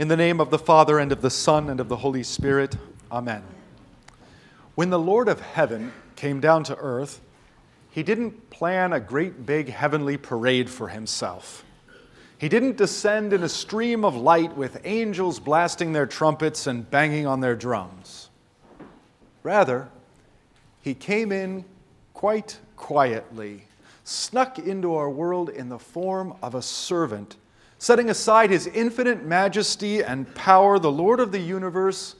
In the name of the Father, and of the Son, and of the Holy Spirit, Amen. When the Lord of heaven came down to earth, he didn't plan a great big heavenly parade for himself. He didn't descend in a stream of light with angels blasting their trumpets and banging on their drums. Rather, he came in quite quietly, snuck into our world in the form of a servant Setting aside his infinite majesty and power, the Lord of the universe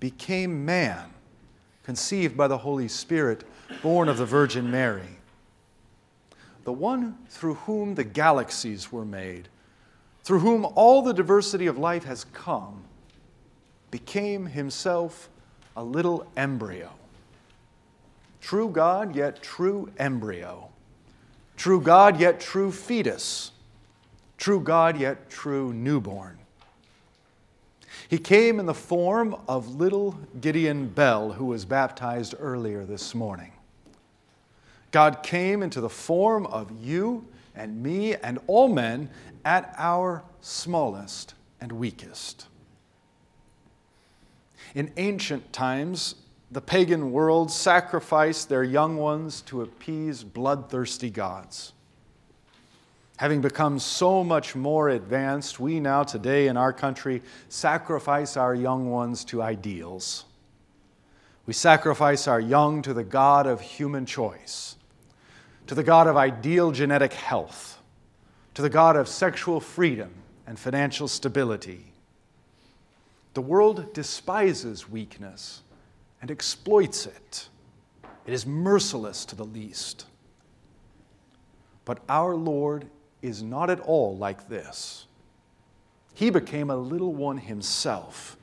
became man, conceived by the Holy Spirit, born of the Virgin Mary. The one through whom the galaxies were made, through whom all the diversity of life has come, became himself a little embryo. True God, yet true embryo. True God, yet true fetus true God, yet true newborn. He came in the form of little Gideon Bell, who was baptized earlier this morning. God came into the form of you and me and all men at our smallest and weakest. In ancient times, the pagan world sacrificed their young ones to appease bloodthirsty gods. Having become so much more advanced, we now, today in our country, sacrifice our young ones to ideals. We sacrifice our young to the God of human choice, to the God of ideal genetic health, to the God of sexual freedom and financial stability. The world despises weakness and exploits it. It is merciless to the least. But our Lord is not at all like this. He became a little one himself,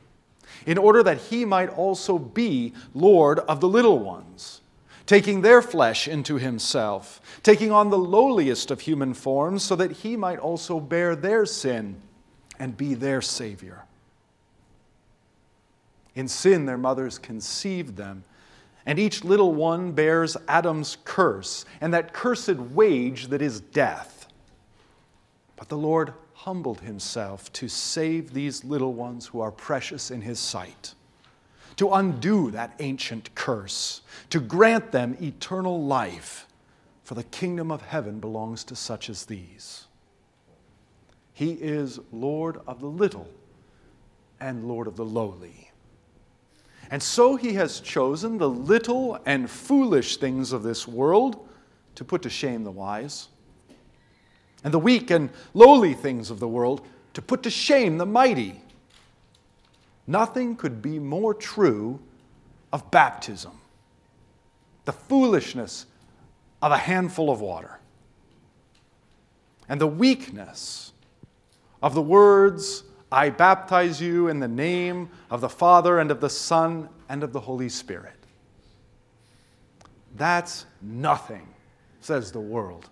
in order that he might also be Lord of the little ones, taking their flesh into himself, taking on the lowliest of human forms, so that he might also bear their sin and be their Savior. In sin, their mothers conceived them, and each little one bears Adam's curse, and that cursed wage that is death. But the Lord humbled himself to save these little ones who are precious in his sight, to undo that ancient curse, to grant them eternal life, for the kingdom of heaven belongs to such as these. He is Lord of the little and Lord of the lowly. And so he has chosen the little and foolish things of this world to put to shame the wise and the weak and lowly things of the world to put to shame the mighty. Nothing could be more true of baptism, the foolishness of a handful of water, and the weakness of the words, I baptize you in the name of the Father and of the Son and of the Holy Spirit. That's nothing, says the world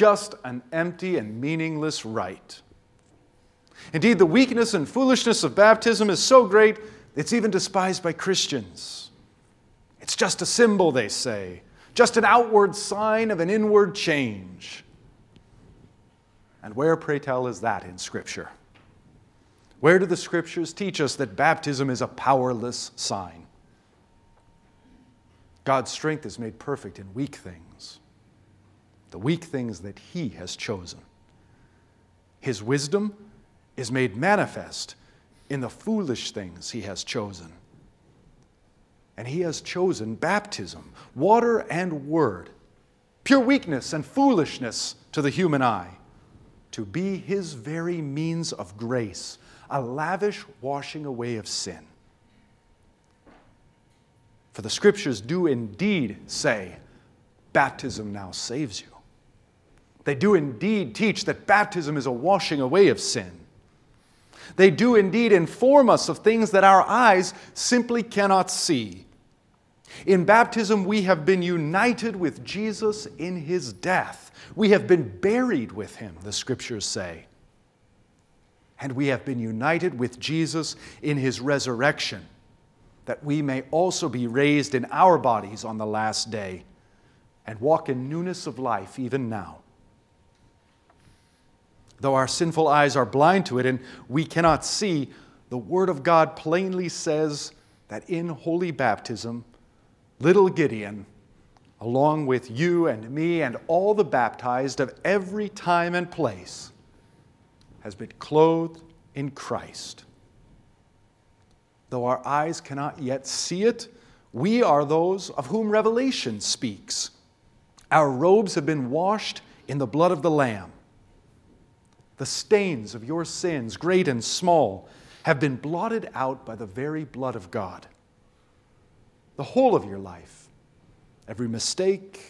just an empty and meaningless rite. Indeed, the weakness and foolishness of baptism is so great, it's even despised by Christians. It's just a symbol, they say, just an outward sign of an inward change. And where, pray tell, is that in Scripture? Where do the Scriptures teach us that baptism is a powerless sign? God's strength is made perfect in weak things the weak things that He has chosen. His wisdom is made manifest in the foolish things He has chosen. And He has chosen baptism, water and word, pure weakness and foolishness to the human eye, to be His very means of grace, a lavish washing away of sin. For the scriptures do indeed say, baptism now saves you. They do indeed teach that baptism is a washing away of sin. They do indeed inform us of things that our eyes simply cannot see. In baptism, we have been united with Jesus in his death. We have been buried with him, the scriptures say. And we have been united with Jesus in his resurrection, that we may also be raised in our bodies on the last day and walk in newness of life even now. Though our sinful eyes are blind to it and we cannot see, the Word of God plainly says that in holy baptism, little Gideon, along with you and me and all the baptized of every time and place, has been clothed in Christ. Though our eyes cannot yet see it, we are those of whom Revelation speaks. Our robes have been washed in the blood of the Lamb. The stains of your sins, great and small, have been blotted out by the very blood of God. The whole of your life, every mistake,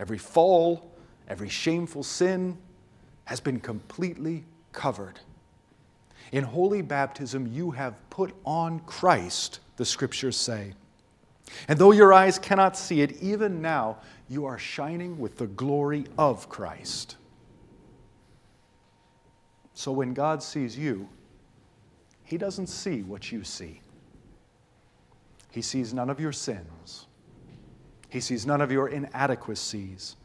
every fall, every shameful sin, has been completely covered. In holy baptism, you have put on Christ, the scriptures say. And though your eyes cannot see it, even now you are shining with the glory of Christ. So when God sees you, he doesn't see what you see. He sees none of your sins. He sees none of your inadequacies.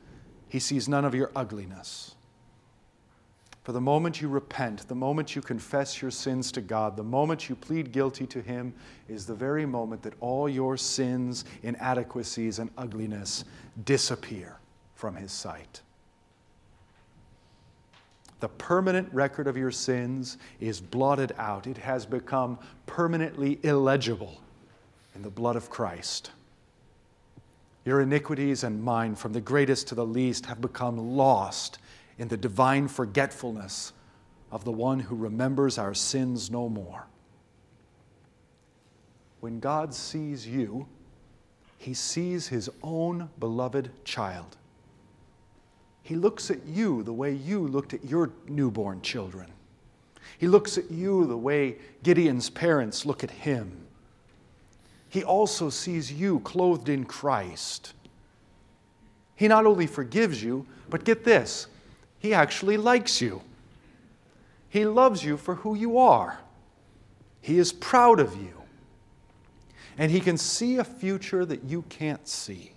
He sees none of your ugliness. For the moment you repent, the moment you confess your sins to God, the moment you plead guilty to Him, is the very moment that all your sins, inadequacies, and ugliness disappear from His sight. The permanent record of your sins is blotted out. It has become permanently illegible in the blood of Christ. Your iniquities and mine, from the greatest to the least, have become lost in the divine forgetfulness of the one who remembers our sins no more. When God sees you, he sees his own beloved child. He looks at you the way you looked at your newborn children. He looks at you the way Gideon's parents look at him. He also sees you clothed in Christ. He not only forgives you, but get this, he actually likes you. He loves you for who you are. He is proud of you. And He can see a future that you can't see,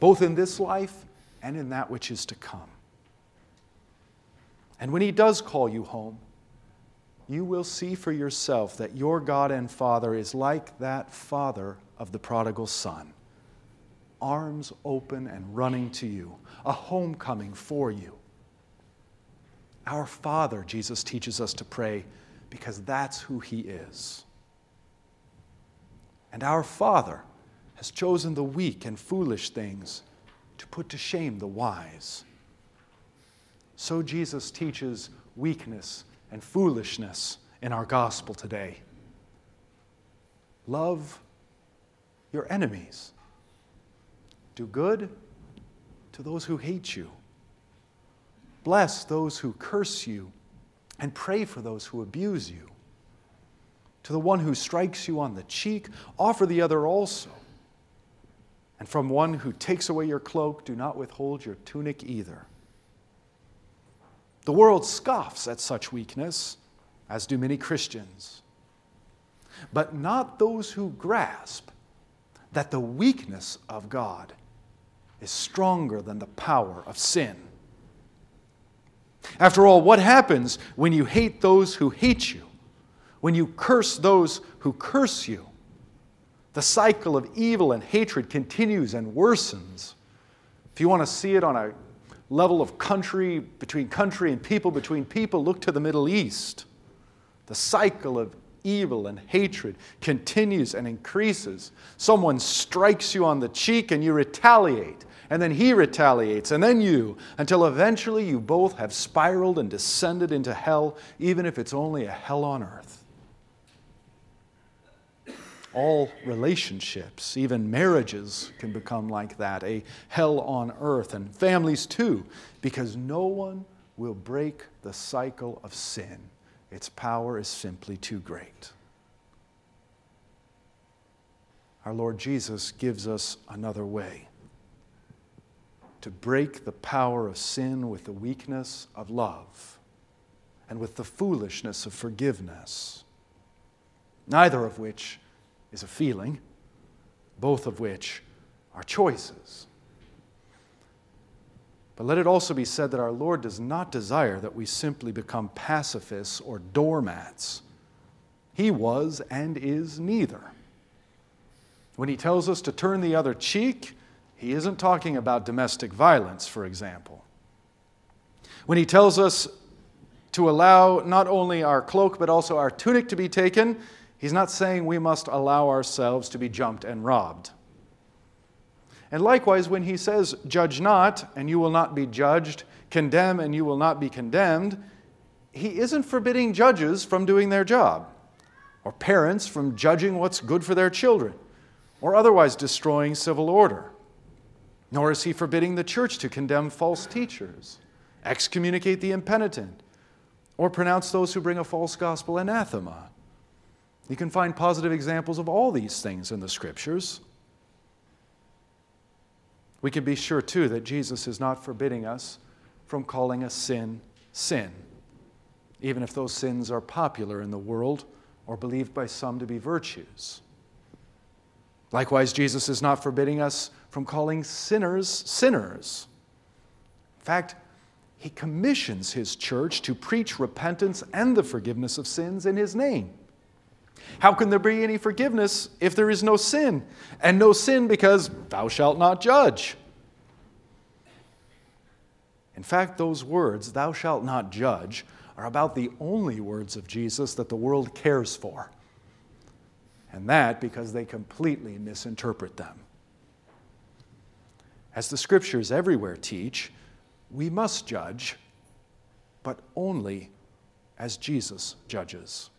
both in this life and in that which is to come. And when He does call you home, you will see for yourself that your God and Father is like that Father of the prodigal Son, arms open and running to you, a homecoming for you our Father, Jesus teaches us to pray because that's who He is. And our Father has chosen the weak and foolish things to put to shame the wise. So Jesus teaches weakness and foolishness in our gospel today. Love your enemies. Do good to those who hate you. Bless those who curse you, and pray for those who abuse you. To the one who strikes you on the cheek, offer the other also. And from one who takes away your cloak, do not withhold your tunic either. The world scoffs at such weakness, as do many Christians. But not those who grasp that the weakness of God is stronger than the power of sin. After all, what happens when you hate those who hate you? When you curse those who curse you? The cycle of evil and hatred continues and worsens. If you want to see it on a level of country between country and people between people, look to the Middle East. The cycle of evil and hatred continues and increases. Someone strikes you on the cheek and you retaliate and then he retaliates, and then you, until eventually you both have spiraled and descended into hell, even if it's only a hell on earth. All relationships, even marriages, can become like that a hell on earth, and families too, because no one will break the cycle of sin. Its power is simply too great. Our Lord Jesus gives us another way to break the power of sin with the weakness of love and with the foolishness of forgiveness, neither of which is a feeling, both of which are choices. But let it also be said that our Lord does not desire that we simply become pacifists or doormats. He was and is neither. When he tells us to turn the other cheek, he isn't talking about domestic violence, for example. When he tells us to allow not only our cloak but also our tunic to be taken, he's not saying we must allow ourselves to be jumped and robbed. And likewise, when he says, Judge not, and you will not be judged, condemn, and you will not be condemned, he isn't forbidding judges from doing their job, or parents from judging what's good for their children, or otherwise destroying civil order. Nor is he forbidding the church to condemn false teachers, excommunicate the impenitent, or pronounce those who bring a false gospel anathema. You can find positive examples of all these things in the scriptures. We can be sure, too, that Jesus is not forbidding us from calling a sin sin, even if those sins are popular in the world or believed by some to be virtues. Likewise, Jesus is not forbidding us from calling sinners sinners. In fact, he commissions his church to preach repentance and the forgiveness of sins in his name. How can there be any forgiveness if there is no sin? And no sin because thou shalt not judge. In fact, those words, thou shalt not judge, are about the only words of Jesus that the world cares for. And that because they completely misinterpret them. As the scriptures everywhere teach, we must judge, but only as Jesus judges.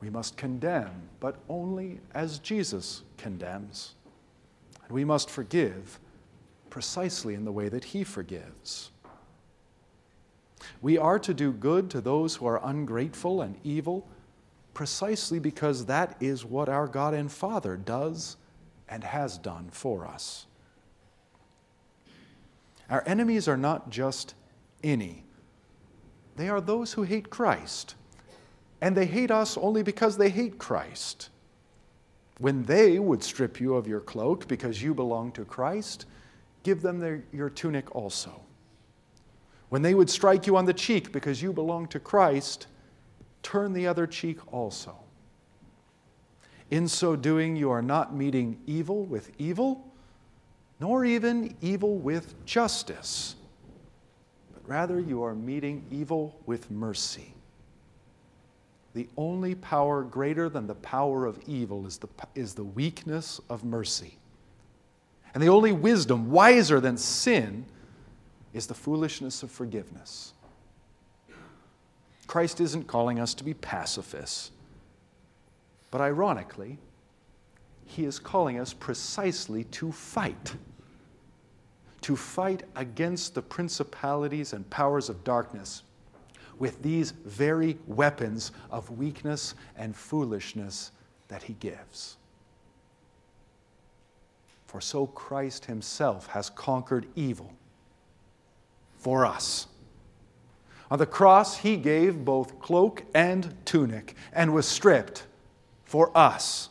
We must condemn, but only as Jesus condemns. And we must forgive precisely in the way that He forgives. We are to do good to those who are ungrateful and evil precisely because that is what our God and Father does and has done for us. Our enemies are not just any, they are those who hate Christ. And they hate us only because they hate Christ. When they would strip you of your cloak because you belong to Christ, give them their, your tunic also. When they would strike you on the cheek because you belong to Christ, turn the other cheek also. In so doing, you are not meeting evil with evil, nor even evil with justice, but rather you are meeting evil with mercy. The only power greater than the power of evil is the, is the weakness of mercy. And the only wisdom wiser than sin is the foolishness of forgiveness. Christ isn't calling us to be pacifists, but ironically, he is calling us precisely to fight. To fight against the principalities and powers of darkness with these very weapons of weakness and foolishness that he gives. For so Christ himself has conquered evil for us. On the cross, he gave both cloak and tunic and was stripped for us.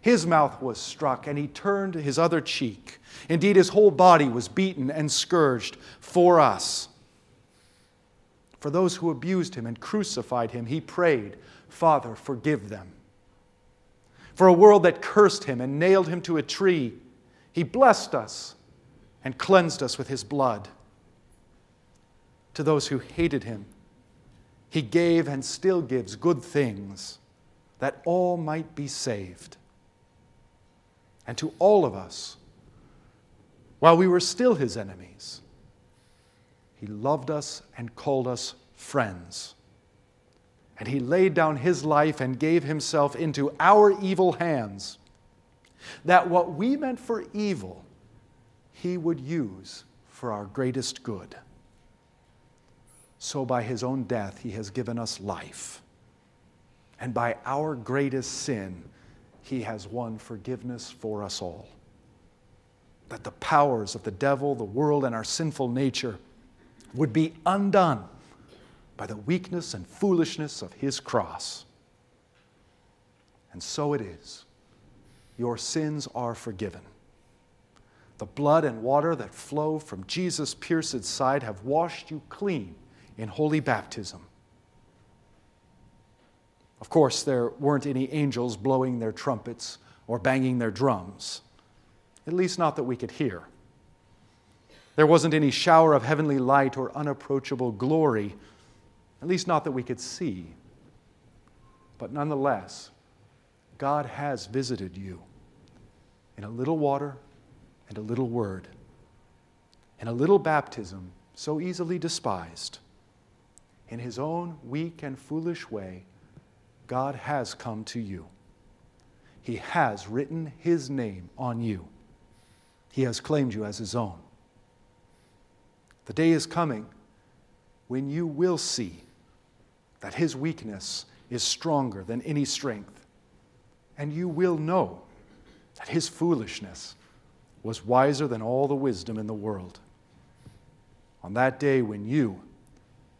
His mouth was struck, and he turned his other cheek. Indeed, his whole body was beaten and scourged for us. For those who abused him and crucified him, he prayed, Father, forgive them. For a world that cursed him and nailed him to a tree, he blessed us and cleansed us with his blood. To those who hated him, he gave and still gives good things that all might be saved and to all of us, while we were still his enemies, he loved us and called us friends. And he laid down his life and gave himself into our evil hands, that what we meant for evil, he would use for our greatest good. So by his own death, he has given us life. And by our greatest sin, he has won forgiveness for us all. That the powers of the devil, the world, and our sinful nature would be undone by the weakness and foolishness of his cross. And so it is. Your sins are forgiven. The blood and water that flow from Jesus' pierced side have washed you clean in holy baptism. Of course, there weren't any angels blowing their trumpets or banging their drums, at least not that we could hear. There wasn't any shower of heavenly light or unapproachable glory, at least not that we could see. But nonetheless, God has visited you in a little water and a little word, in a little baptism so easily despised. In his own weak and foolish way, God has come to you. He has written his name on you. He has claimed you as his own. The day is coming when you will see that his weakness is stronger than any strength, and you will know that his foolishness was wiser than all the wisdom in the world. On that day when you,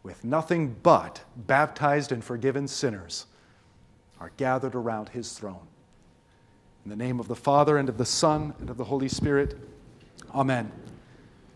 with nothing but baptized and forgiven sinners, are gathered around his throne. In the name of the Father, and of the Son, and of the Holy Spirit, Amen.